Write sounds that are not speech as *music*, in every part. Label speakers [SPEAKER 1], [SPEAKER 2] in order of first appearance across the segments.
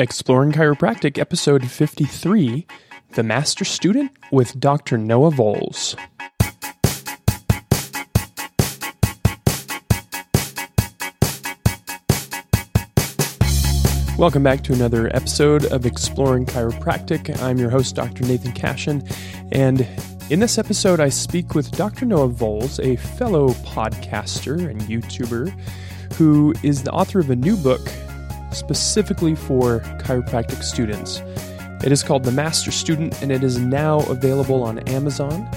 [SPEAKER 1] Exploring Chiropractic, episode 53 The Master Student with Dr. Noah Volz. Welcome back to another episode of Exploring Chiropractic. I'm your host, Dr. Nathan Cashin, and in this episode, I speak with Dr. Noah Volz, a fellow podcaster and YouTuber who is the author of a new book specifically for chiropractic students. It is called The Master Student and it is now available on Amazon.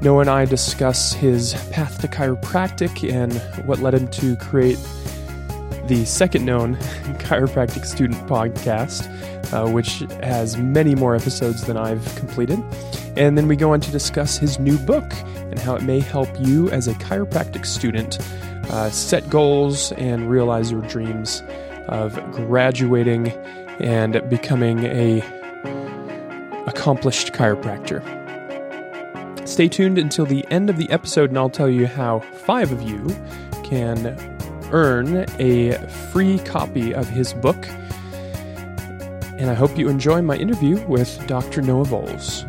[SPEAKER 1] Noah and I discuss his path to chiropractic and what led him to create the second known *laughs* chiropractic student podcast, uh, which has many more episodes than I've completed. And then we go on to discuss his new book and how it may help you as a chiropractic student uh, set goals and realize your dreams of graduating and becoming a accomplished chiropractor. Stay tuned until the end of the episode and I'll tell you how 5 of you can earn a free copy of his book. And I hope you enjoy my interview with Dr. Noah Volz.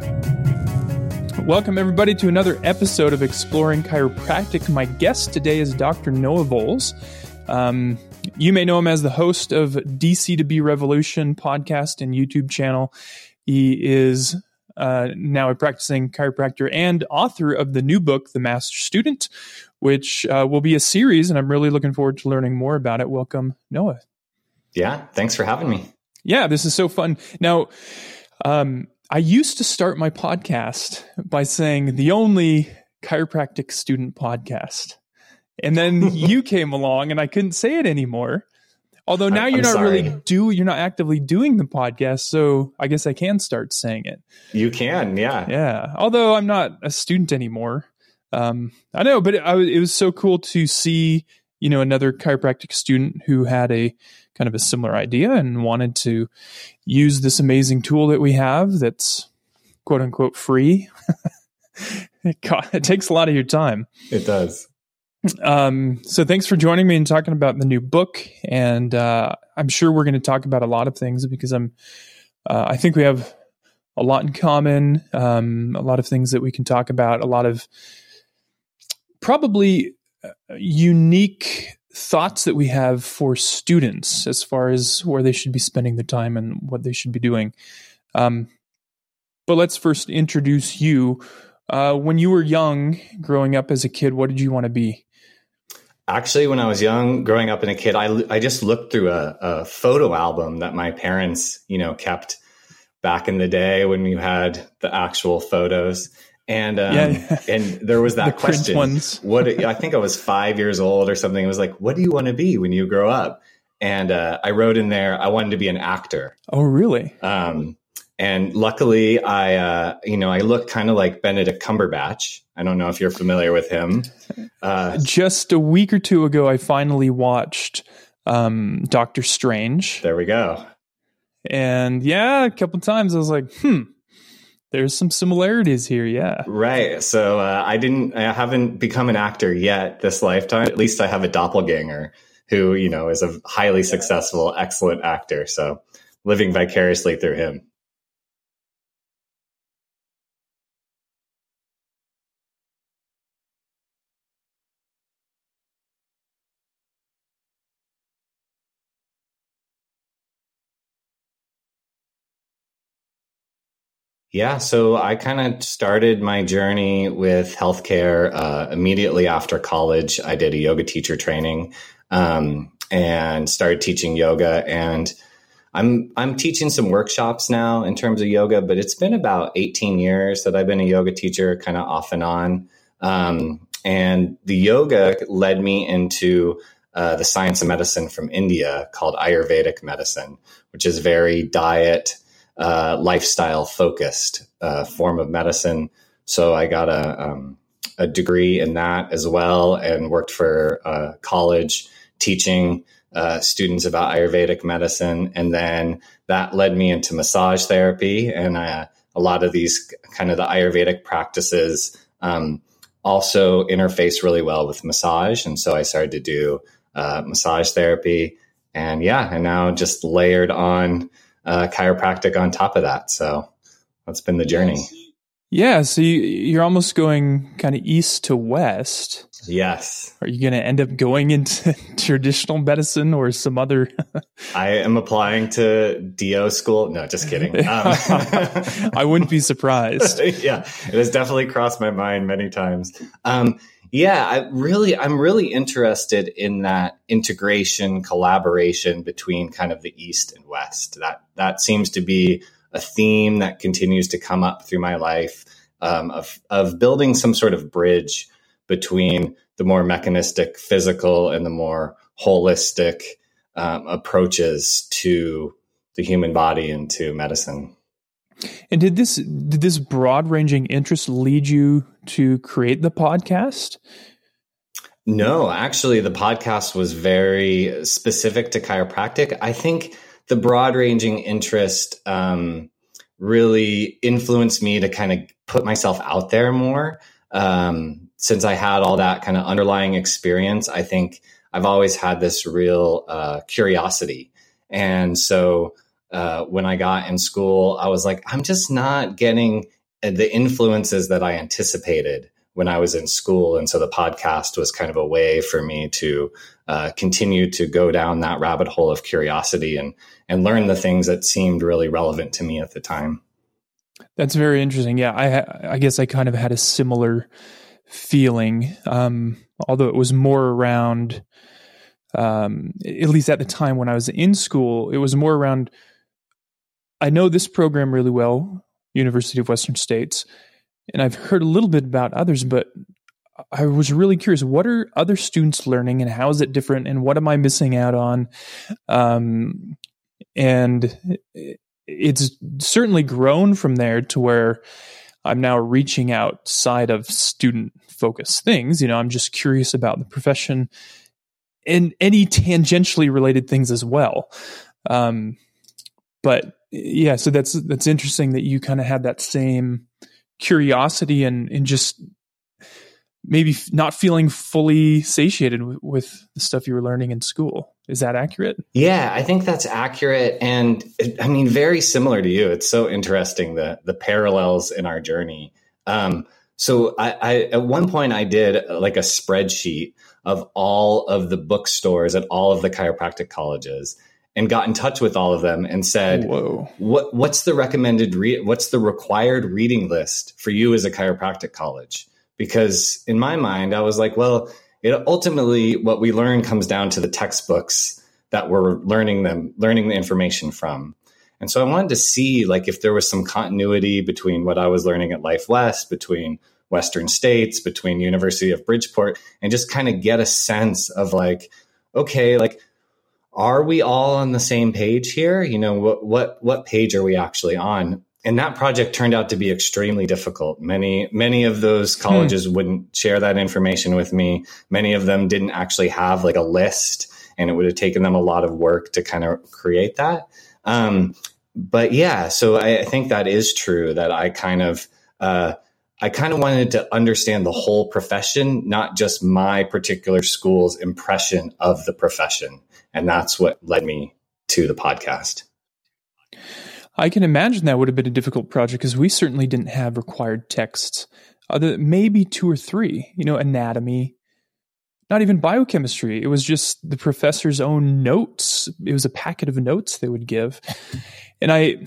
[SPEAKER 1] Welcome, everybody, to another episode of Exploring Chiropractic. My guest today is Dr. Noah Volz. Um, you may know him as the host of DC2B Revolution podcast and YouTube channel. He is uh, now a practicing chiropractor and author of the new book, The Master Student, which uh, will be a series, and I'm really looking forward to learning more about it. Welcome, Noah.
[SPEAKER 2] Yeah, thanks for having me.
[SPEAKER 1] Yeah, this is so fun. Now, um, I used to start my podcast by saying the only chiropractic student podcast. And then *laughs* you came along and I couldn't say it anymore. Although now you're I'm not sorry. really do you're not actively doing the podcast, so I guess I can start saying it.
[SPEAKER 2] You can, yeah,
[SPEAKER 1] yeah. Although I'm not a student anymore, um, I know, but it, I, it was so cool to see you know another chiropractic student who had a kind of a similar idea and wanted to use this amazing tool that we have that's quote unquote free. *laughs* it, it takes a lot of your time.
[SPEAKER 2] It does.
[SPEAKER 1] Um, so thanks for joining me and talking about the new book. And uh, I'm sure we're going to talk about a lot of things because I'm, uh, I think we have a lot in common, um, a lot of things that we can talk about, a lot of probably uh, unique thoughts that we have for students as far as where they should be spending their time and what they should be doing. Um, but let's first introduce you. Uh, when you were young, growing up as a kid, what did you want to be?
[SPEAKER 2] Actually, when I was young, growing up in a kid, I, I just looked through a, a photo album that my parents, you know, kept back in the day when you had the actual photos. And um, yeah. *laughs* and there was that question. *laughs* What I think I was five years old or something. It was like, what do you want to be when you grow up? And uh, I wrote in there, I wanted to be an actor.
[SPEAKER 1] Oh, really?
[SPEAKER 2] Um, and luckily, I uh, you know I look kind of like Benedict Cumberbatch. I don't know if you're familiar with him.
[SPEAKER 1] Uh, Just a week or two ago, I finally watched um, Doctor Strange.
[SPEAKER 2] There we go.
[SPEAKER 1] And yeah, a couple times I was like, hmm, there's some similarities here yeah.
[SPEAKER 2] Right. So uh, i didn't i haven't become an actor yet this lifetime. At least i have a doppelganger who you know is a highly successful excellent actor. So living vicariously through him Yeah, so I kind of started my journey with healthcare uh, immediately after college. I did a yoga teacher training um, and started teaching yoga, and I'm I'm teaching some workshops now in terms of yoga. But it's been about 18 years that I've been a yoga teacher, kind of off and on. Um, and the yoga led me into uh, the science of medicine from India called Ayurvedic medicine, which is very diet uh, lifestyle focused uh, form of medicine. So I got a, um, a degree in that as well and worked for uh, college teaching uh, students about Ayurvedic medicine. And then that led me into massage therapy. And uh, a lot of these kind of the Ayurvedic practices um, also interface really well with massage. And so I started to do uh, massage therapy. and yeah, and now just layered on uh, chiropractic on top of that. So that's been the journey.
[SPEAKER 1] Yeah, so you, are almost going kind of east to west.
[SPEAKER 2] Yes.
[SPEAKER 1] Are you going to end up going into *laughs* traditional medicine or some other?
[SPEAKER 2] I am applying to DO school. No, just kidding. *laughs* Um, *laughs*
[SPEAKER 1] I wouldn't be surprised.
[SPEAKER 2] yeah, it has definitely crossed my mind many times. Um, yeah, I really, I'm really interested in that integration, collaboration between kind of the East and West. That that seems to be a theme that continues to come up through my life um, of of building some sort of bridge between the more mechanistic, physical, and the more holistic um, approaches to the human body and to medicine.
[SPEAKER 1] And did this did this broad ranging interest lead you to create the podcast?
[SPEAKER 2] No, actually, the podcast was very specific to chiropractic. I think the broad ranging interest um, really influenced me to kind of put myself out there more. Um, since I had all that kind of underlying experience, I think I've always had this real uh, curiosity. And so uh, when I got in school, I was like, I'm just not getting the influences that I anticipated when I was in school. And so the podcast was kind of a way for me to uh, continue to go down that rabbit hole of curiosity and, and learn the things that seemed really relevant to me at the time.
[SPEAKER 1] That's very interesting. Yeah, I, I guess I kind of had a similar feeling, um, although it was more around, um, at least at the time when I was in school, it was more around I know this program really well, University of Western States, and I've heard a little bit about others, but I was really curious. What are other students learning, and how is it different, and what am I missing out on? Um, and it's certainly grown from there to where I'm now reaching outside of student focused things. You know, I'm just curious about the profession and any tangentially related things as well. Um, but yeah, so that's that's interesting that you kind of had that same curiosity and and just maybe not feeling fully satiated with, with, the stuff you were learning in school. Is that accurate?
[SPEAKER 2] Yeah, I think that's accurate, and I mean very similar to you. It's so interesting the the parallels in our journey. Um, so I, I at one point I did like a spreadsheet of all of the bookstores at all of the chiropractic colleges and got in touch with all of them and said,
[SPEAKER 1] Whoa.
[SPEAKER 2] "What what's the recommended re- what's the required reading list for you as a chiropractic college?" Because in my mind, I was like, "Well, it ultimately what we learn comes down to the textbooks that we're learning them learning the information from." And so I wanted to see like if there was some continuity between what I was learning at Life West, between Western States, between University of Bridgeport, and just kind of get a sense of like, okay, like are we all on the same page here? You know, what what what page are we actually on? And that project turned out to be extremely difficult. Many many of those hmm. colleges hmm. wouldn't share that information with me. Many of them didn't actually have like a list, and it would have taken them a lot of work to kind of create that. Um, but yeah, so I, I, think that is true. That I kind of uh, I kind of wanted to understand the whole profession, not just my particular school's impression of the profession. And that's what led me to the podcast.
[SPEAKER 1] I can imagine that would have been a difficult project because we certainly didn't have required texts, other maybe two or three. You know, anatomy, not even biochemistry. It was just the professor's own notes. It was a packet of notes they would give. And I,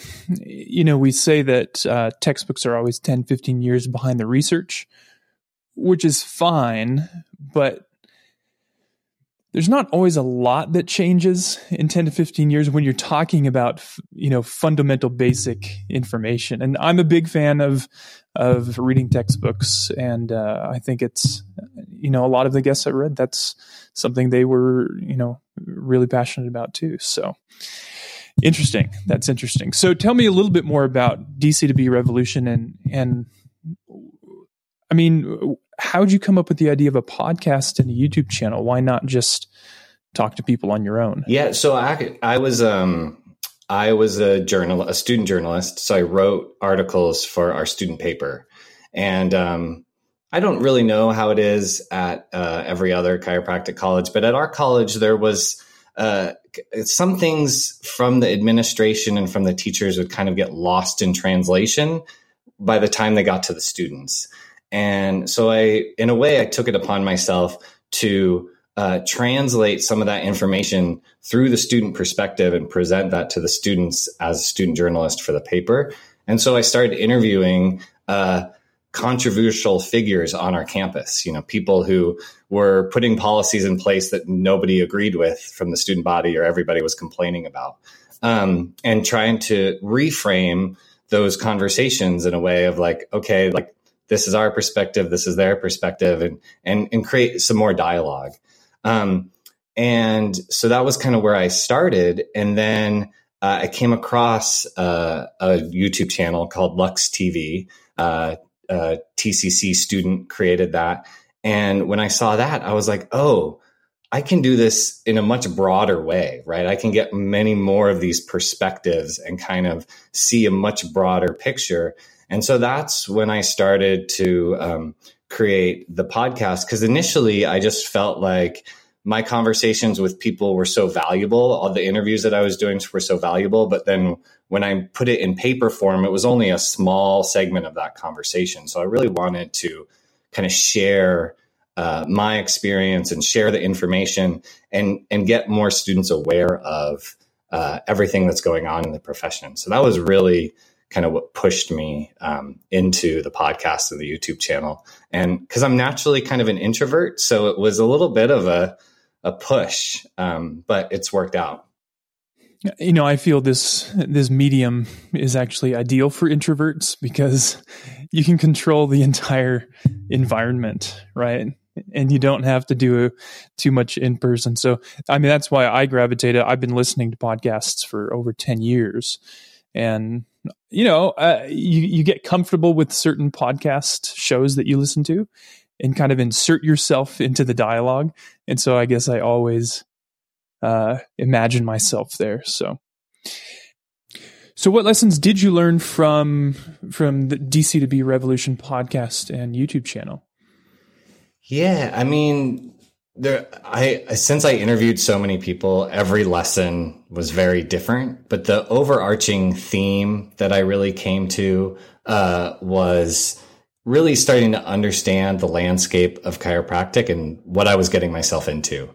[SPEAKER 1] you know, we say that uh, textbooks are always 10, 15 years behind the research, which is fine, but there's not always a lot that changes in 10 to 15 years when you're talking about you know fundamental basic information. And i'm a big fan of of reading textbooks. And uh, i think it's you know a lot of the guests i read that's something they were you know really passionate about too. So interesting. That's interesting. So tell me a little bit more about DC2B Revolution and and i mean how did you come up with the idea of a podcast and a YouTube channel? Why not just talk to people on your own?
[SPEAKER 2] Yeah, so I I was um I was a journal a student journalist, so I wrote articles for our student paper, and um, I don't really know how it is at uh, every other chiropractic college, but at our college there was uh, some things from the administration and from the teachers would kind of get lost in translation by the time they got to the students. And so I, in a way, I took it upon myself to uh, translate some of that information through the student perspective and present that to the students as a student journalist for the paper. And so I started interviewing uh, controversial figures on our campus, you know, people who were putting policies in place that nobody agreed with from the student body or everybody was complaining about, um, and trying to reframe those conversations in a way of like, okay, like this is our perspective, this is their perspective, and and and create some more dialogue. Um, and so that was kind of where I started. And then uh, I came across uh, a YouTube channel called Lux TV. Uh, a TCC student created that. And when I saw that, I was like, oh, I can do this in a much broader way, right? I can get many more of these perspectives and kind of see a much broader picture. And so that's when I started to um, create the podcast. Because initially, I just felt like, my conversations with people were so valuable. All the interviews that I was doing were so valuable. But then when I put it in paper form, it was only a small segment of that conversation. So I really wanted to kind of share uh, my experience and share the information and and get more students aware of uh, everything that's going on in the profession. So that was really kind of what pushed me um, into the podcast and the YouTube channel. And because I'm naturally kind of an introvert, so it was a little bit of a a push, um, but it's worked out.
[SPEAKER 1] You know, I feel this this medium is actually ideal for introverts because you can control the entire environment, right? And you don't have to do too much in person. So, I mean, that's why I gravitated. I've been listening to podcasts for over ten years, and you know, uh, you you get comfortable with certain podcast shows that you listen to, and kind of insert yourself into the dialogue. And so I guess I always uh, imagine myself there. So, so what lessons did you learn from from the DC2B Revolution podcast and YouTube channel?
[SPEAKER 2] Yeah, I mean, there I since I interviewed so many people, every lesson was very different. But the overarching theme that I really came to uh, was really starting to understand the landscape of chiropractic and what I was getting myself into.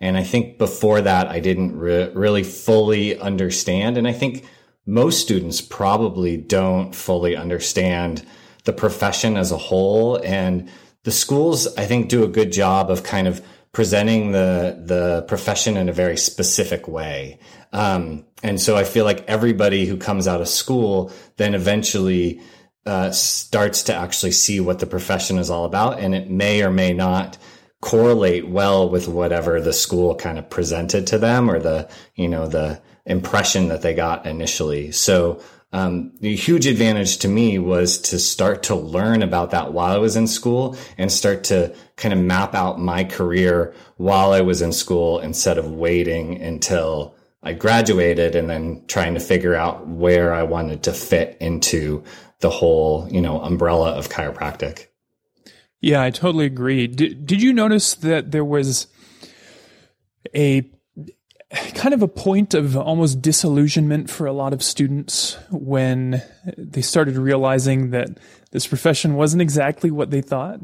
[SPEAKER 2] And I think before that, I didn't re- really fully understand. And I think most students probably don't fully understand the profession as a whole. And the schools, I think, do a good job of kind of presenting the the profession in a very specific way. Um, and so I feel like everybody who comes out of school then eventually uh, starts to actually see what the profession is all about, and it may or may not correlate well with whatever the school kind of presented to them or the you know the impression that they got initially. So um, the huge advantage to me was to start to learn about that while I was in school and start to kind of map out my career while I was in school instead of waiting until I graduated and then trying to figure out where I wanted to fit into the whole, you know, umbrella of chiropractic.
[SPEAKER 1] Yeah, I totally agree. Did, did you notice that there was a kind of a point of almost disillusionment for a lot of students when they started realizing that this profession wasn't exactly what they thought?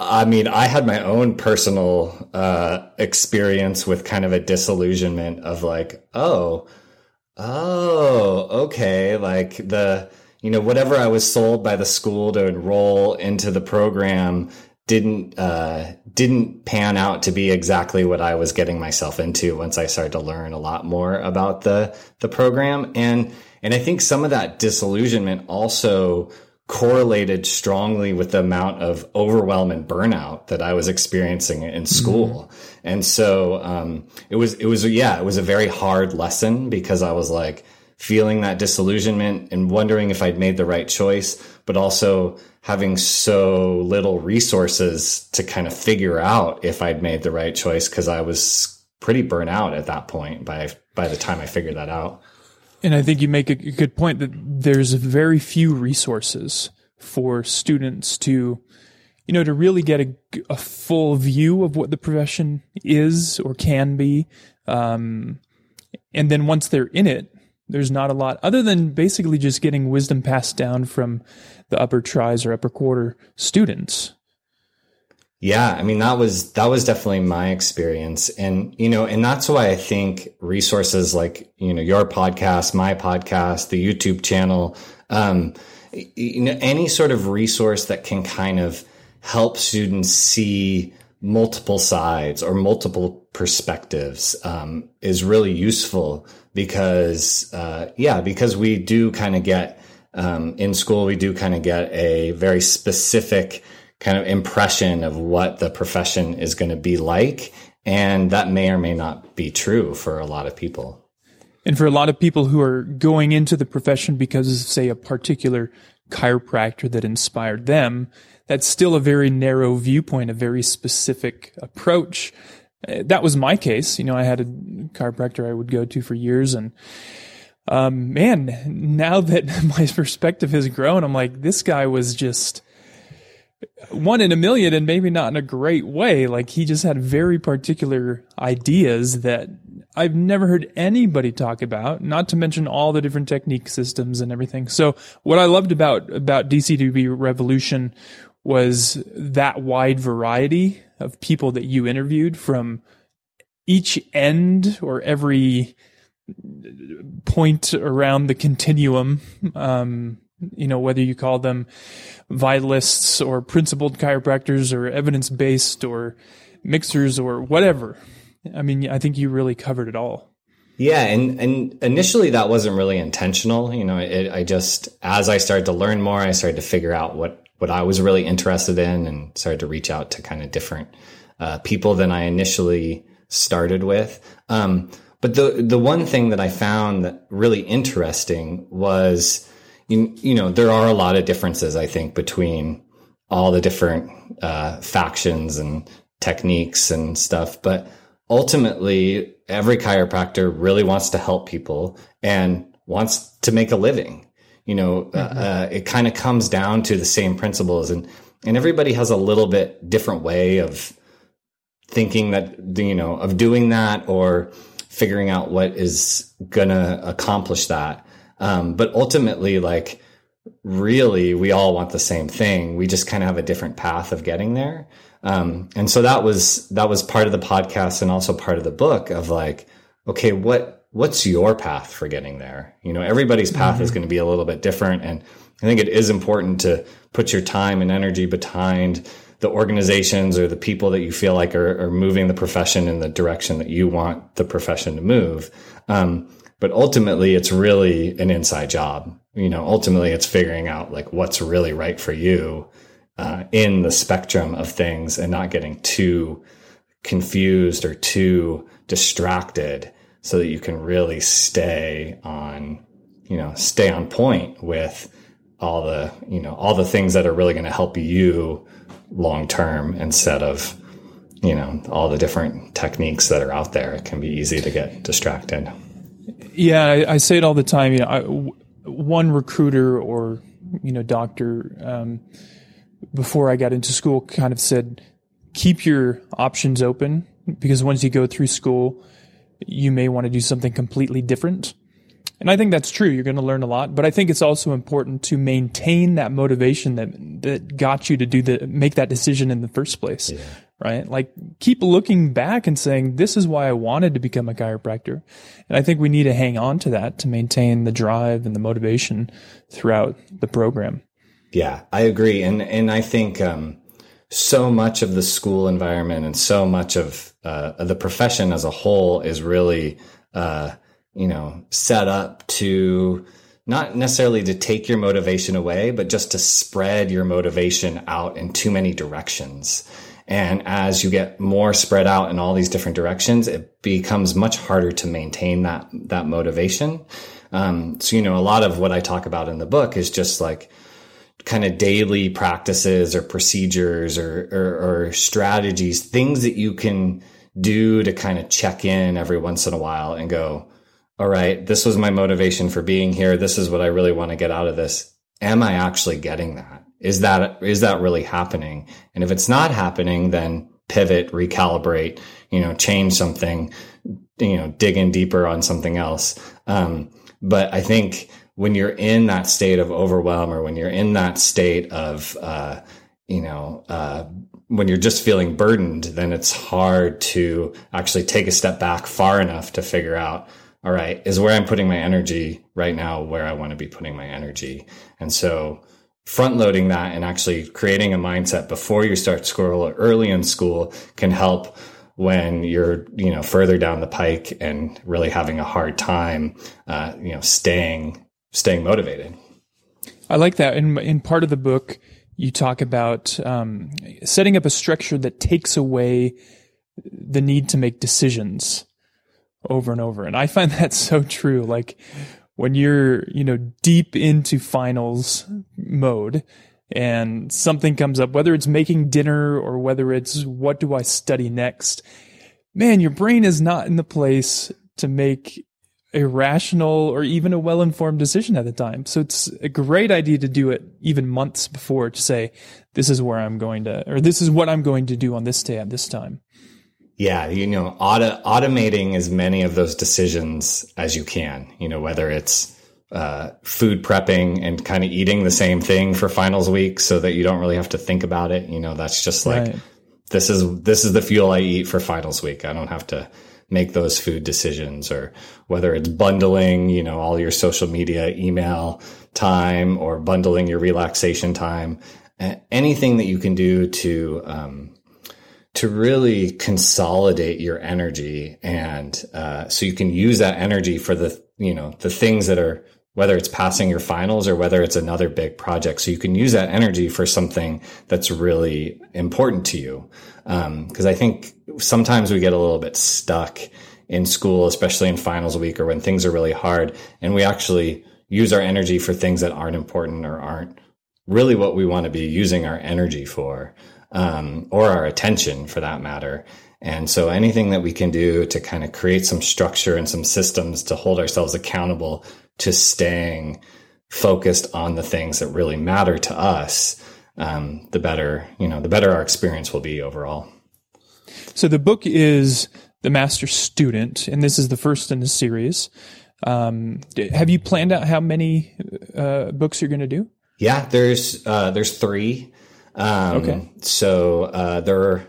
[SPEAKER 2] I mean, I had my own personal uh, experience with kind of a disillusionment of like, oh, oh, okay, like the you know, whatever I was sold by the school to enroll into the program didn't uh, didn't pan out to be exactly what I was getting myself into once I started to learn a lot more about the the program and and I think some of that disillusionment also correlated strongly with the amount of overwhelm and burnout that I was experiencing in school. Mm-hmm. And so um, it was it was yeah, it was a very hard lesson because I was like feeling that disillusionment and wondering if I'd made the right choice, but also having so little resources to kind of figure out if I'd made the right choice because I was pretty burnt out at that point by by the time I figured that out.
[SPEAKER 1] And I think you make a good point that there's very few resources for students to you know, to really get a, a full view of what the profession is or can be, Um, and then once they're in it, there's not a lot other than basically just getting wisdom passed down from the upper tris or upper quarter students.
[SPEAKER 2] Yeah, I mean that was that was definitely my experience and you know and that's why I think resources like you know your podcast, my podcast, the YouTube channel um you know any sort of resource that can kind of help students see multiple sides or multiple perspectives um, is really useful because uh, yeah because we do kind of get um, in school we do kind of get a very specific kind of impression of what the profession is going to be like. And that may or may not be true for a lot of people.
[SPEAKER 1] And for a lot of people who are going into the profession because of, say, a particular chiropractor that inspired them, that's still a very narrow viewpoint, a very specific approach. Uh, that was my case. You know, I had a chiropractor I would go to for years and um, man, now that *laughs* my perspective has grown, I'm like, this guy was just one in a million and maybe not in a great way. Like he just had very particular ideas that I've never heard anybody talk about, not to mention all the different technique systems and everything. So what I loved about, about DC2B Revolution was that wide variety of people that you interviewed from each end or every point around the continuum. Um, you know, whether you call them vitalists or principled chiropractors or evidence based or mixers or whatever. I mean, I think you really covered it all.
[SPEAKER 2] Yeah, and and initially that wasn't really intentional. You know, it, I just as I started to learn more, I started to figure out what what I was really interested in, and started to reach out to kind of different uh, people than I initially started with. Um, but the the one thing that I found that really interesting was you, you know, there are a lot of differences, I think, between all the different uh, factions and techniques and stuff. But ultimately, every chiropractor really wants to help people and wants to make a living. You know, uh, mm-hmm. uh, it kind of comes down to the same principles, and and everybody has a little bit different way of thinking that you know of doing that or figuring out what is gonna accomplish that. Um, but ultimately, like, really, we all want the same thing. We just kind of have a different path of getting there. Um, and so that was that was part of the podcast and also part of the book of like, okay, what what's your path for getting there? You know, everybody's path mm-hmm. is going to be a little bit different, and I think it is important to put your time and energy behind the organizations or the people that you feel like are, are moving the profession in the direction that you want the profession to move. Um, but ultimately it's really an inside job you know ultimately it's figuring out like what's really right for you uh, in the spectrum of things and not getting too confused or too distracted so that you can really stay on you know stay on point with all the you know all the things that are really going to help you long term instead of you know all the different techniques that are out there it can be easy to get distracted
[SPEAKER 1] yeah, I, I, say it all the time. You know, I, one recruiter or you know doctor um, before I got into school kind of said, keep your options open because once you go through school, you may want to do something completely different. And I think that's true. You're going to learn a lot, but I think it's also important to maintain that motivation that that got you to do the make that decision in the first place. Yeah right? Like keep looking back and saying, this is why I wanted to become a chiropractor. And I think we need to hang on to that to maintain the drive and the motivation throughout the program.
[SPEAKER 2] Yeah, I agree. And, and I think, um, so much of the school environment and so much of, uh, the profession as a whole is really, uh, you know, set up to, not necessarily to take your motivation away, but just to spread your motivation out in too many directions. And as you get more spread out in all these different directions, it becomes much harder to maintain that, that motivation. Um, so, you know, a lot of what I talk about in the book is just like kind of daily practices or procedures or, or, or strategies, things that you can do to kind of check in every once in a while and go, all right, this was my motivation for being here. This is what I really want to get out of this. Am I actually getting that? Is that, is that really happening? And if it's not happening, then pivot, recalibrate, you know, change something you know, dig in deeper on something else. Um, but I think when you're in that state of overwhelm or when you're in that state of, uh, you know, uh, when you're just feeling burdened, then it's hard to actually take a step back far enough to figure out, all right, is where I'm putting my energy right now where I want to be putting my energy? And so front loading that and actually creating a mindset before you start school early in school can help when you're you know further down the pike and really having a hard time uh, you know staying staying motivated.
[SPEAKER 1] I like that. In in part of the book you talk about um, setting up a structure that takes away the need to make decisions over and over and i find *laughs* that so true like when you're you know deep into finals mode and something comes up, whether it's making dinner or whether it's what do I study next, man, your brain is not in the place to make a rational or even a well informed decision at the time. So it's a great idea to do it even months before to say, this is where I'm going to, or this is what I'm going to do on this day at this time.
[SPEAKER 2] Yeah, you know, auto, automating as many of those decisions as you can, you know, whether it's uh, food prepping and kind of eating the same thing for finals week so that you don't really have to think about it. You know, that's just like right. this is this is the fuel I eat for finals week. I don't have to make those food decisions or whether it's bundling, you know, all your social media, email time or bundling your relaxation time. Anything that you can do to um, to really consolidate your energy and uh, so you can use that energy for the you know the things that are whether it's passing your finals or whether it's another big project. So you can use that energy for something that's really important to you. Um, cause I think sometimes we get a little bit stuck in school, especially in finals week or when things are really hard and we actually use our energy for things that aren't important or aren't really what we want to be using our energy for, um, or our attention for that matter. And so anything that we can do to kind of create some structure and some systems to hold ourselves accountable to staying focused on the things that really matter to us, um, the better, you know, the better our experience will be overall.
[SPEAKER 1] So the book is The Master Student, and this is the first in the series. Um, have you planned out how many uh, books you're going to do?
[SPEAKER 2] Yeah, there's uh, there's three. Um, okay. So uh, there,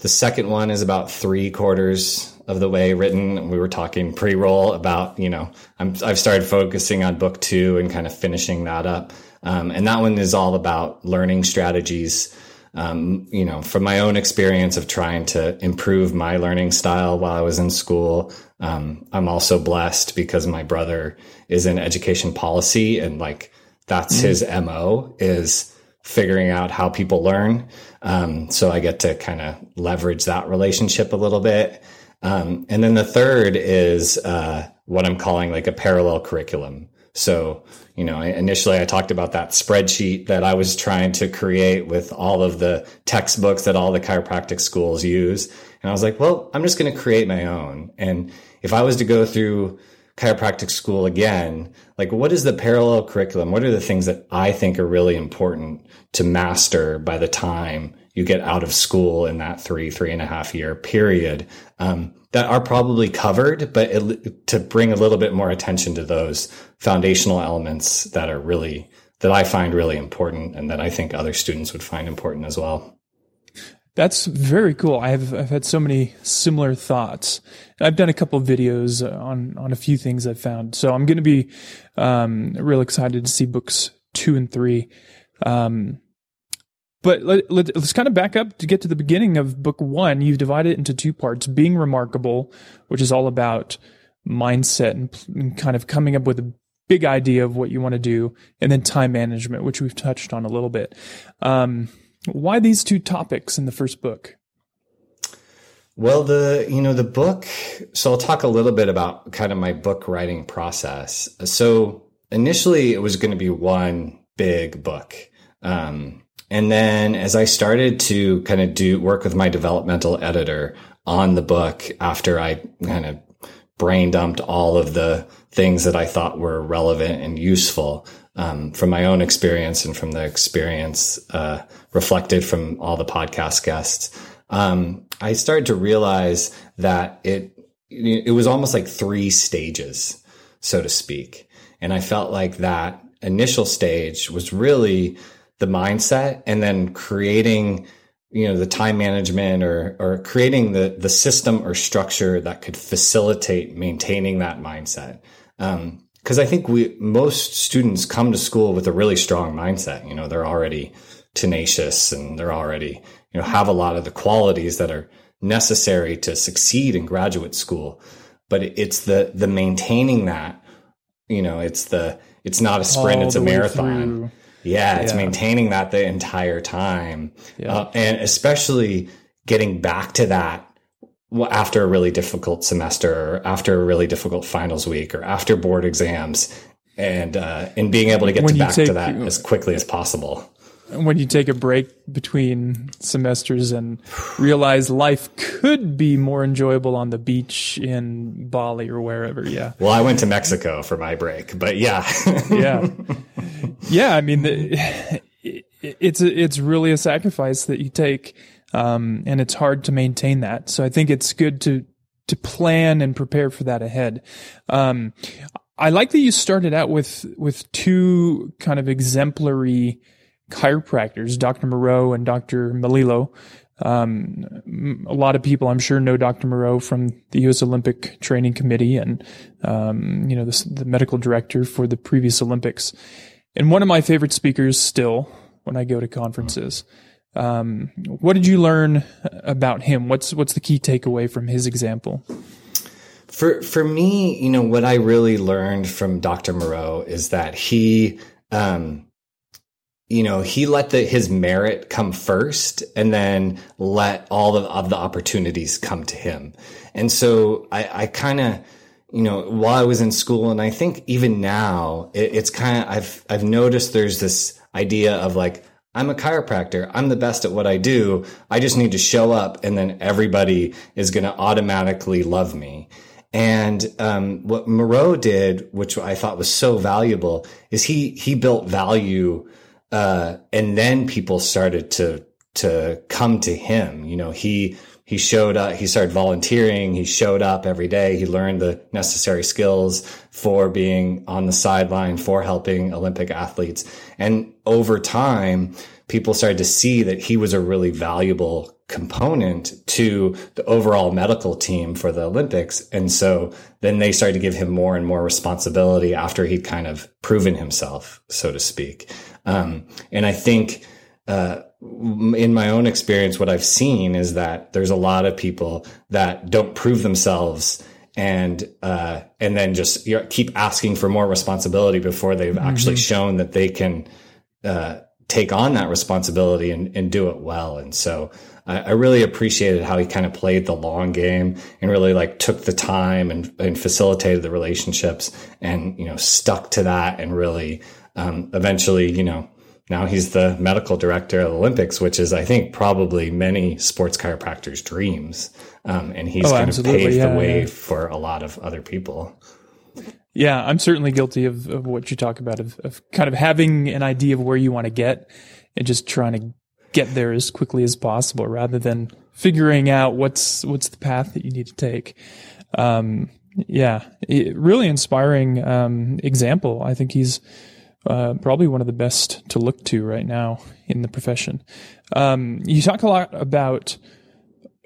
[SPEAKER 2] the second one is about three quarters of the way written. We were talking pre-roll about, you know, i have started focusing on book two and kind of finishing that up. Um, and that one is all about learning strategies. Um, you know, from my own experience of trying to improve my learning style while I was in school, um, I'm also blessed because my brother is in education policy and like that's mm-hmm. his MO is figuring out how people learn. Um, so I get to kind of leverage that relationship a little bit. Um, and then the third is uh, what I'm calling like a parallel curriculum. So, you know, initially I talked about that spreadsheet that I was trying to create with all of the textbooks that all the chiropractic schools use. And I was like, well, I'm just going to create my own. And if I was to go through chiropractic school again, like what is the parallel curriculum? What are the things that I think are really important to master by the time you get out of school in that three, three and a half year period um, that are probably covered, but it, to bring a little bit more attention to those foundational elements that are really, that I find really important and that I think other students would find important as well.
[SPEAKER 1] That's very cool. I've I've had so many similar thoughts. I've done a couple videos on on a few things I've found. So I'm going to be um, real excited to see books two and three. Um, but let, let, us kind of back up to get to the beginning of book one. You've divided it into two parts being remarkable, which is all about mindset and, and kind of coming up with a big idea of what you want to do, and then time management, which we've touched on a little bit. Um, why these two topics in the first book?
[SPEAKER 2] Well, the you know the book. So I'll talk a little bit about kind of my book writing process. So initially, it was going to be one big book. Um, and then as I started to kind of do work with my developmental editor on the book after I kind of brain dumped all of the things that I thought were relevant and useful um, from my own experience and from the experience uh, reflected from all the podcast guests, um, I started to realize that it it was almost like three stages, so to speak. And I felt like that initial stage was really the mindset and then creating you know the time management or or creating the the system or structure that could facilitate maintaining that mindset because I think we most students come to school with a really strong mindset. You know, they're already tenacious and they're already you know have a lot of the qualities that are necessary to succeed in graduate school. But it's the the maintaining that. You know, it's the it's not a sprint; All it's a marathon. Yeah, it's yeah. maintaining that the entire time, yeah. uh, and especially getting back to that after a really difficult semester, or after a really difficult finals week, or after board exams, and uh, and being able to get to back take, to that as quickly as possible
[SPEAKER 1] when you take a break between semesters and realize life could be more enjoyable on the beach in Bali or wherever. Yeah.
[SPEAKER 2] Well, I went to Mexico for my break, but yeah. *laughs*
[SPEAKER 1] yeah. Yeah. I mean, the, it's a, it's really a sacrifice that you take. Um, and it's hard to maintain that. So I think it's good to, to plan and prepare for that ahead. Um, I like that you started out with, with two kind of exemplary, chiropractors, Dr. Moreau and Dr. Melillo. Um, a lot of people, I'm sure, know Dr. Moreau from the U.S. Olympic Training Committee and, um, you know, the, the, medical director for the previous Olympics. And one of my favorite speakers still when I go to conferences. Um, what did you learn about him? What's, what's the key takeaway from his example?
[SPEAKER 2] For, for me, you know, what I really learned from Dr. Moreau is that he, um, you know, he let the, his merit come first and then let all of, of the opportunities come to him. And so I, I kind of, you know, while I was in school and I think even now it, it's kind of, I've, I've noticed there's this idea of like, I'm a chiropractor. I'm the best at what I do. I just need to show up and then everybody is going to automatically love me. And um, what Moreau did, which I thought was so valuable, is he he built value uh, and then people started to to come to him. You know, he he showed up. He started volunteering. He showed up every day. He learned the necessary skills for being on the sideline for helping Olympic athletes. And over time, people started to see that he was a really valuable component to the overall medical team for the Olympics. And so then they started to give him more and more responsibility after he'd kind of proven himself, so to speak. Um, and I think, uh, in my own experience, what I've seen is that there's a lot of people that don't prove themselves and uh, and then just keep asking for more responsibility before they've mm-hmm. actually shown that they can uh, take on that responsibility and, and do it well. And so I, I, really appreciated how he kind of played the long game and really like took the time and, and facilitated the relationships and you know stuck to that and really um, eventually, you know, now he's the medical director of the Olympics, which is, I think, probably many sports chiropractors' dreams. Um, and he's oh, kind of paved yeah, the way yeah. for a lot of other people.
[SPEAKER 1] Yeah, I'm certainly guilty of, of what you talk about, of, of kind of having an idea of where you want to get and just trying to get there as quickly as possible rather than figuring out what's what's the path that you need to take. Um, yeah, really inspiring um, example. I think he's uh, probably one of the best to look to right now in the profession. Um, you talk a lot about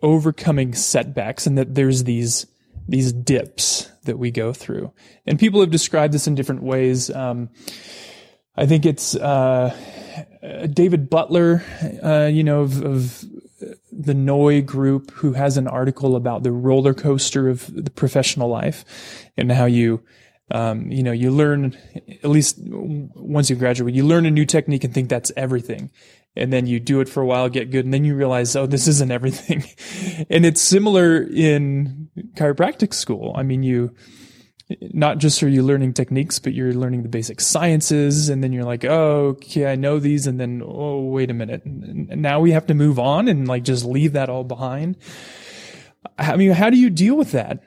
[SPEAKER 1] overcoming setbacks and that there's these these dips that we go through, and people have described this in different ways. Um, I think it's uh, David Butler, uh, you know, of, of the NOI group, who has an article about the roller coaster of the professional life and how you um, you know, you learn at least once you graduate, you learn a new technique and think that's everything. And then you do it for a while, get good, and then you realize, oh, this isn't everything. *laughs* and it's similar in chiropractic school. I mean, you, not just are you learning techniques, but you're learning the basic sciences. And then you're like, oh, okay, I know these. And then, oh, wait a minute. Now we have to move on and like just leave that all behind. I mean, how do you deal with that?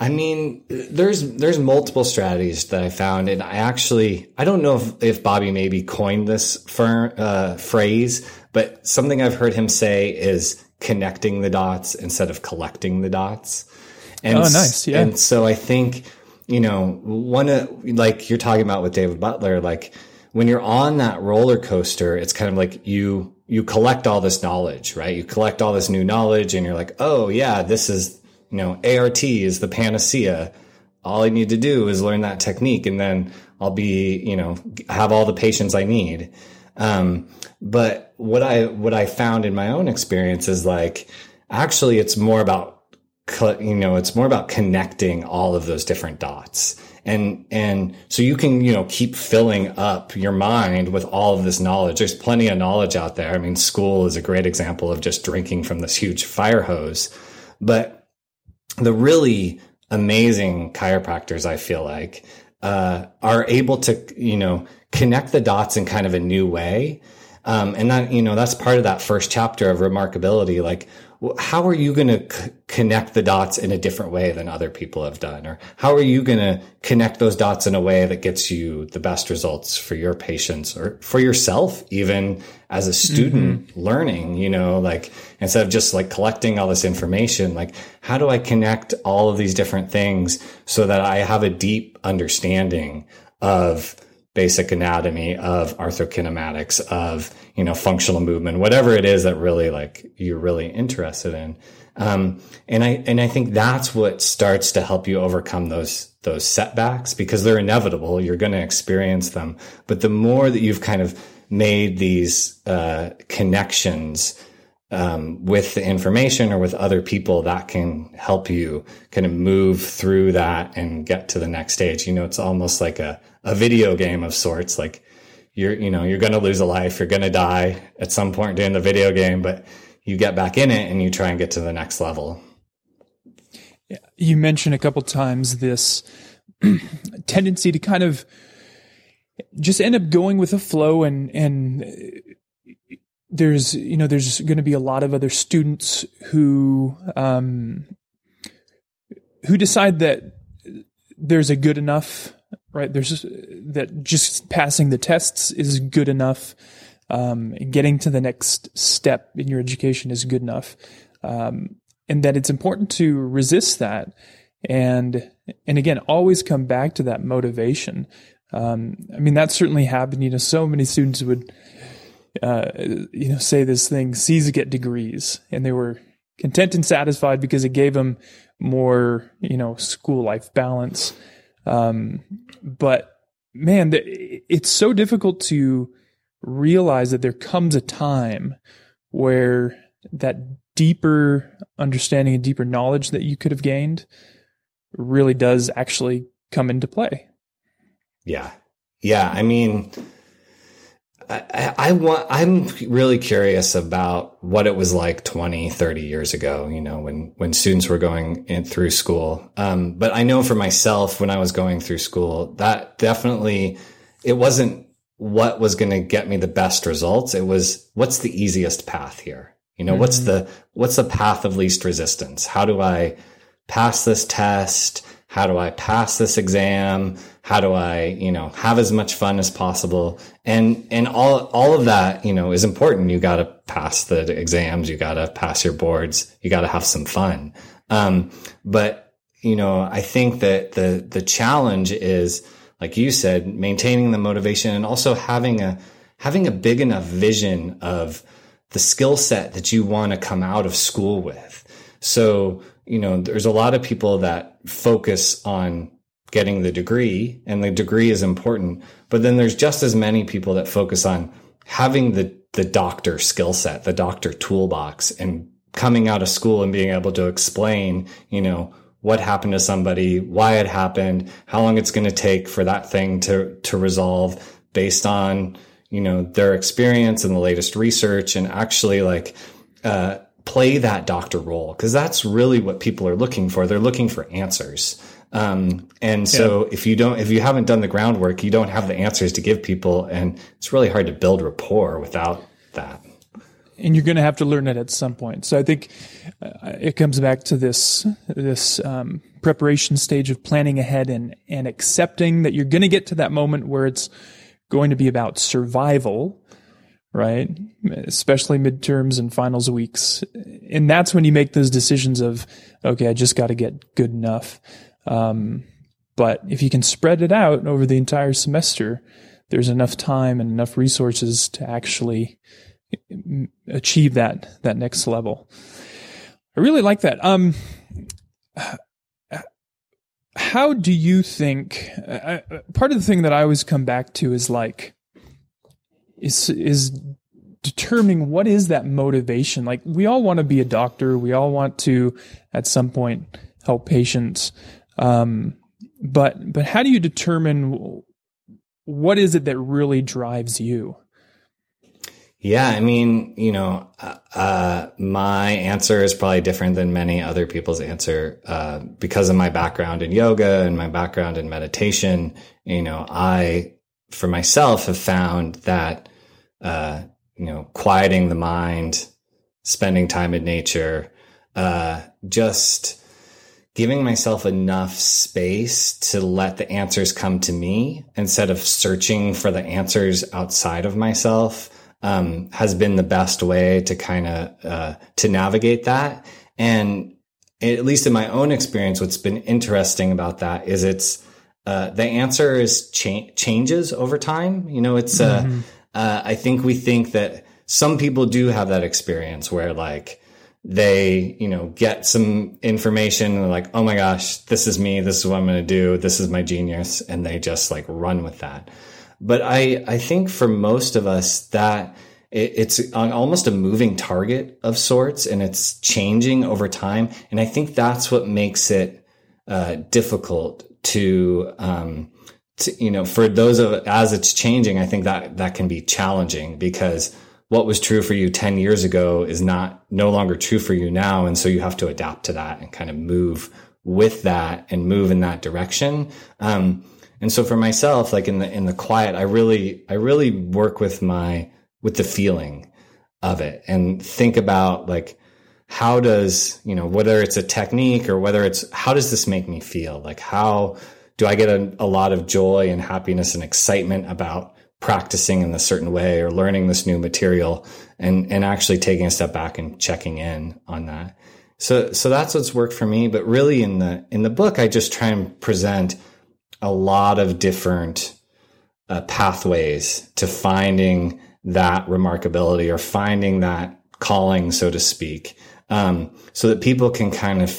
[SPEAKER 2] I mean, there's there's multiple strategies that I found, and I actually I don't know if, if Bobby maybe coined this for, uh, phrase, but something I've heard him say is connecting the dots instead of collecting the dots. And
[SPEAKER 1] oh, nice. Yeah.
[SPEAKER 2] And so I think, you know, one of, like you're talking about with David Butler, like when you're on that roller coaster, it's kind of like you, you collect all this knowledge, right? You collect all this new knowledge and you're like, oh yeah, this is, you know, ART is the panacea. All I need to do is learn that technique and then I'll be, you know, have all the patients I need. Um, but what I, what I found in my own experience is like, actually it's more about you know it's more about connecting all of those different dots and and so you can you know keep filling up your mind with all of this knowledge there's plenty of knowledge out there i mean school is a great example of just drinking from this huge fire hose but the really amazing chiropractors i feel like uh, are able to you know connect the dots in kind of a new way. Um, and that you know that's part of that first chapter of remarkability. Like how are you going to c- connect the dots in a different way than other people have done? Or how are you going to connect those dots in a way that gets you the best results for your patients or for yourself, even as a student mm-hmm. learning, you know, like instead of just like collecting all this information, like how do I connect all of these different things so that I have a deep understanding of basic anatomy of arthrokinematics of you know functional movement whatever it is that really like you're really interested in um, and i and i think that's what starts to help you overcome those those setbacks because they're inevitable you're going to experience them but the more that you've kind of made these uh, connections um, with the information or with other people that can help you kind of move through that and get to the next stage. You know, it's almost like a, a video game of sorts. Like you're, you know, you're going to lose a life. You're going to die at some point during the video game, but you get back in it and you try and get to the next level.
[SPEAKER 1] You mentioned a couple times this *clears throat* tendency to kind of just end up going with the flow and, and there's you know there's going to be a lot of other students who um, who decide that there's a good enough right? There's that just passing the tests is good enough. Um, getting to the next step in your education is good enough. Um, and that it's important to resist that. And and again always come back to that motivation. Um, i mean that certainly happened. You know so many students would uh, you know, say this thing, C's get degrees, and they were content and satisfied because it gave them more, you know, school life balance. Um, but man, it's so difficult to realize that there comes a time where that deeper understanding and deeper knowledge that you could have gained really does actually come into play.
[SPEAKER 2] Yeah. Yeah. I mean, I, I, want, I'm really curious about what it was like 20, 30 years ago, you know, when, when students were going in through school. Um, but I know for myself, when I was going through school, that definitely, it wasn't what was going to get me the best results. It was what's the easiest path here? You know, mm-hmm. what's the, what's the path of least resistance? How do I pass this test? How do I pass this exam? How do I, you know, have as much fun as possible? And, and all, all of that, you know, is important. You got to pass the exams. You got to pass your boards. You got to have some fun. Um, but, you know, I think that the, the challenge is, like you said, maintaining the motivation and also having a, having a big enough vision of the skill set that you want to come out of school with. So, you know, there's a lot of people that focus on getting the degree and the degree is important, but then there's just as many people that focus on having the, the doctor skill set, the doctor toolbox and coming out of school and being able to explain, you know, what happened to somebody, why it happened, how long it's going to take for that thing to, to resolve based on, you know, their experience and the latest research and actually like, uh, play that doctor role because that's really what people are looking for. They're looking for answers. Um, and so yeah. if you don't, if you haven't done the groundwork, you don't have the answers to give people. And it's really hard to build rapport without that.
[SPEAKER 1] And you're going to have to learn it at some point. So I think uh, it comes back to this, this, um, preparation stage of planning ahead and, and accepting that you're going to get to that moment where it's going to be about survival right? Especially midterms and finals weeks. And that's when you make those decisions of, okay, I just got to get good enough. Um, but if you can spread it out over the entire semester, there's enough time and enough resources to actually achieve that that next level. I really like that. Um, how do you think? Uh, part of the thing that I always come back to is like, is is determining what is that motivation. Like we all want to be a doctor. We all want to, at some point, help patients. Um, but but how do you determine what is it that really drives you?
[SPEAKER 2] Yeah, I mean, you know, uh, uh, my answer is probably different than many other people's answer uh, because of my background in yoga and my background in meditation. You know, I, for myself, have found that, uh, you know, quieting the mind, spending time in nature, uh, just giving myself enough space to let the answers come to me instead of searching for the answers outside of myself um, has been the best way to kind of uh, to navigate that. And at least in my own experience, what's been interesting about that is it's uh, the answer is cha- changes over time. You know, it's uh, mm-hmm. Uh, I think we think that some people do have that experience where like they you know get some information and they're like oh my gosh this is me. This is what i'm going to do. This is my genius. And they just like run with that. But I, I think for most of us that it, it's almost a moving target of sorts and it's changing over time. And I think that's what makes it uh, difficult to, um, to, you know, for those of as it's changing, I think that that can be challenging because what was true for you 10 years ago is not no longer true for you now. And so you have to adapt to that and kind of move with that and move in that direction. Um, and so for myself, like in the, in the quiet, I really, I really work with my, with the feeling of it and think about like, how does, you know, whether it's a technique or whether it's, how does this make me feel? Like, how do I get a, a lot of joy and happiness and excitement about practicing in a certain way or learning this new material and, and actually taking a step back and checking in on that. So, so that's what's worked for me. But really in the, in the book, I just try and present a lot of different uh, pathways to finding that remarkability or finding that calling, so to speak, um, so that people can kind of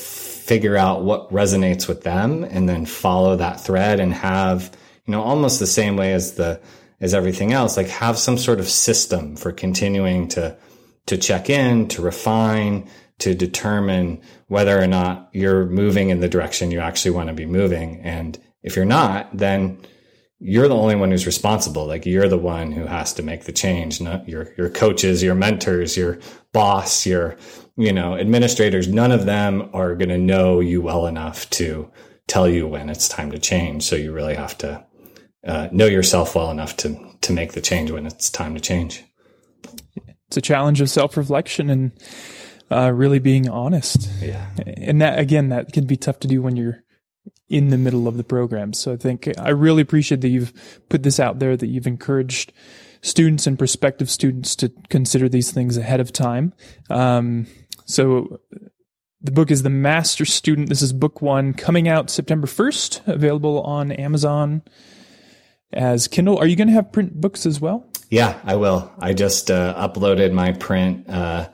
[SPEAKER 2] figure out what resonates with them and then follow that thread and have, you know, almost the same way as the, as everything else, like have some sort of system for continuing to, to check in, to refine, to determine whether or not you're moving in the direction you actually want to be moving. And if you're not, then you're the only one who's responsible. Like you're the one who has to make the change, not your, your coaches, your mentors, your boss, your, you know, administrators. None of them are going to know you well enough to tell you when it's time to change. So you really have to uh, know yourself well enough to, to make the change when it's time to change.
[SPEAKER 1] It's a challenge of self reflection and uh, really being honest.
[SPEAKER 2] Yeah.
[SPEAKER 1] And that, again, that can be tough to do when you're in the middle of the program. So I think I really appreciate that you've put this out there, that you've encouraged students and prospective students to consider these things ahead of time. Um, so the book is The Master Student. This is book one coming out September 1st, available on Amazon as Kindle. Are you going to have print books as well?
[SPEAKER 2] Yeah, I will. I just uh, uploaded my print uh,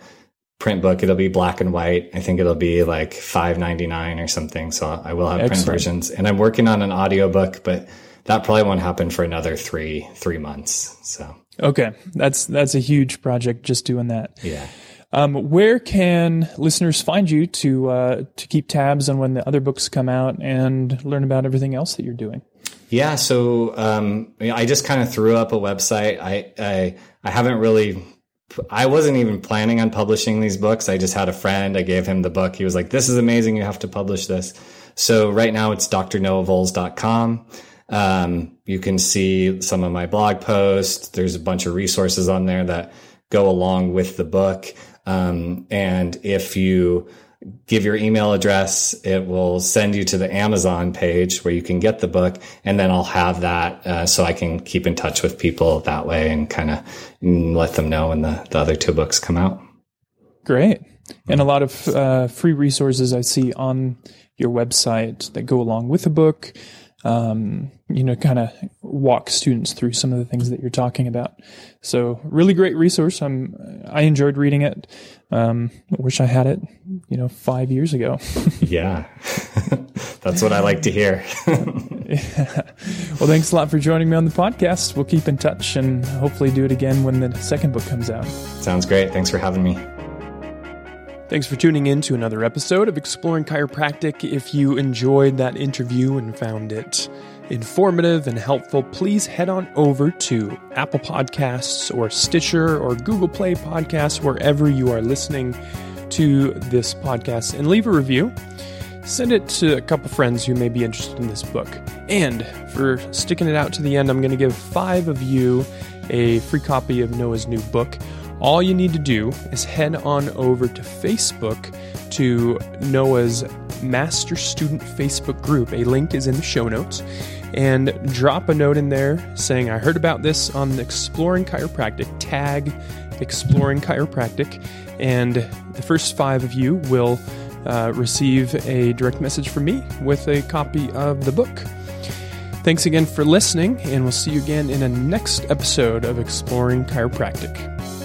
[SPEAKER 2] print book. It'll be black and white. I think it'll be like five ninety nine or something. So I will have Excellent. print versions. And I'm working on an audiobook, but that probably won't happen for another three three months. So
[SPEAKER 1] okay, that's that's a huge project. Just doing that.
[SPEAKER 2] Yeah.
[SPEAKER 1] Um, where can listeners find you to uh, to keep tabs on when the other books come out and learn about everything else that you're doing?
[SPEAKER 2] Yeah, so um, I just kind of threw up a website. I, I I haven't really I wasn't even planning on publishing these books. I just had a friend. I gave him the book. He was like, this is amazing. You have to publish this. So right now it's drnoahvolz.com. Um, you can see some of my blog posts. There's a bunch of resources on there that go along with the book. Um, and if you give your email address. It will send you to the Amazon page where you can get the book. And then I'll have that uh, so I can keep in touch with people that way and kind of let them know when the, the other two books come out.
[SPEAKER 1] Great. And a lot of uh, free resources I see on your website that go along with the book. Um, you know, kind of walk students through some of the things that you're talking about. So, really great resource. I'm I enjoyed reading it. Um, wish I had it, you know, five years ago. *laughs*
[SPEAKER 2] yeah, *laughs* that's what I like to hear.
[SPEAKER 1] yeah. *laughs* Well, thanks a lot for joining me on the podcast. We'll keep in touch and hopefully do it again when the second book comes out.
[SPEAKER 2] Sounds great. Thanks for having me.
[SPEAKER 1] Thanks for tuning in to another episode of Exploring Chiropractic. If you enjoyed that interview and found it informative and helpful, please head on over to Apple Podcasts or Stitcher or Google Play Podcasts, wherever you are listening to this podcast, and leave a review. Send it to a couple friends who may be interested in this book. And for sticking it out to the end, I'm going to give five of you a free copy of Noah's new book all you need to do is head on over to Facebook to Noah's Master Student Facebook group. A link is in the show notes. And drop a note in there saying, I heard about this on Exploring Chiropractic. Tag Exploring Chiropractic. And the first five of you will uh, receive a direct message from me with a copy of the book. Thanks again for listening, and we'll see you again in a next episode of Exploring Chiropractic.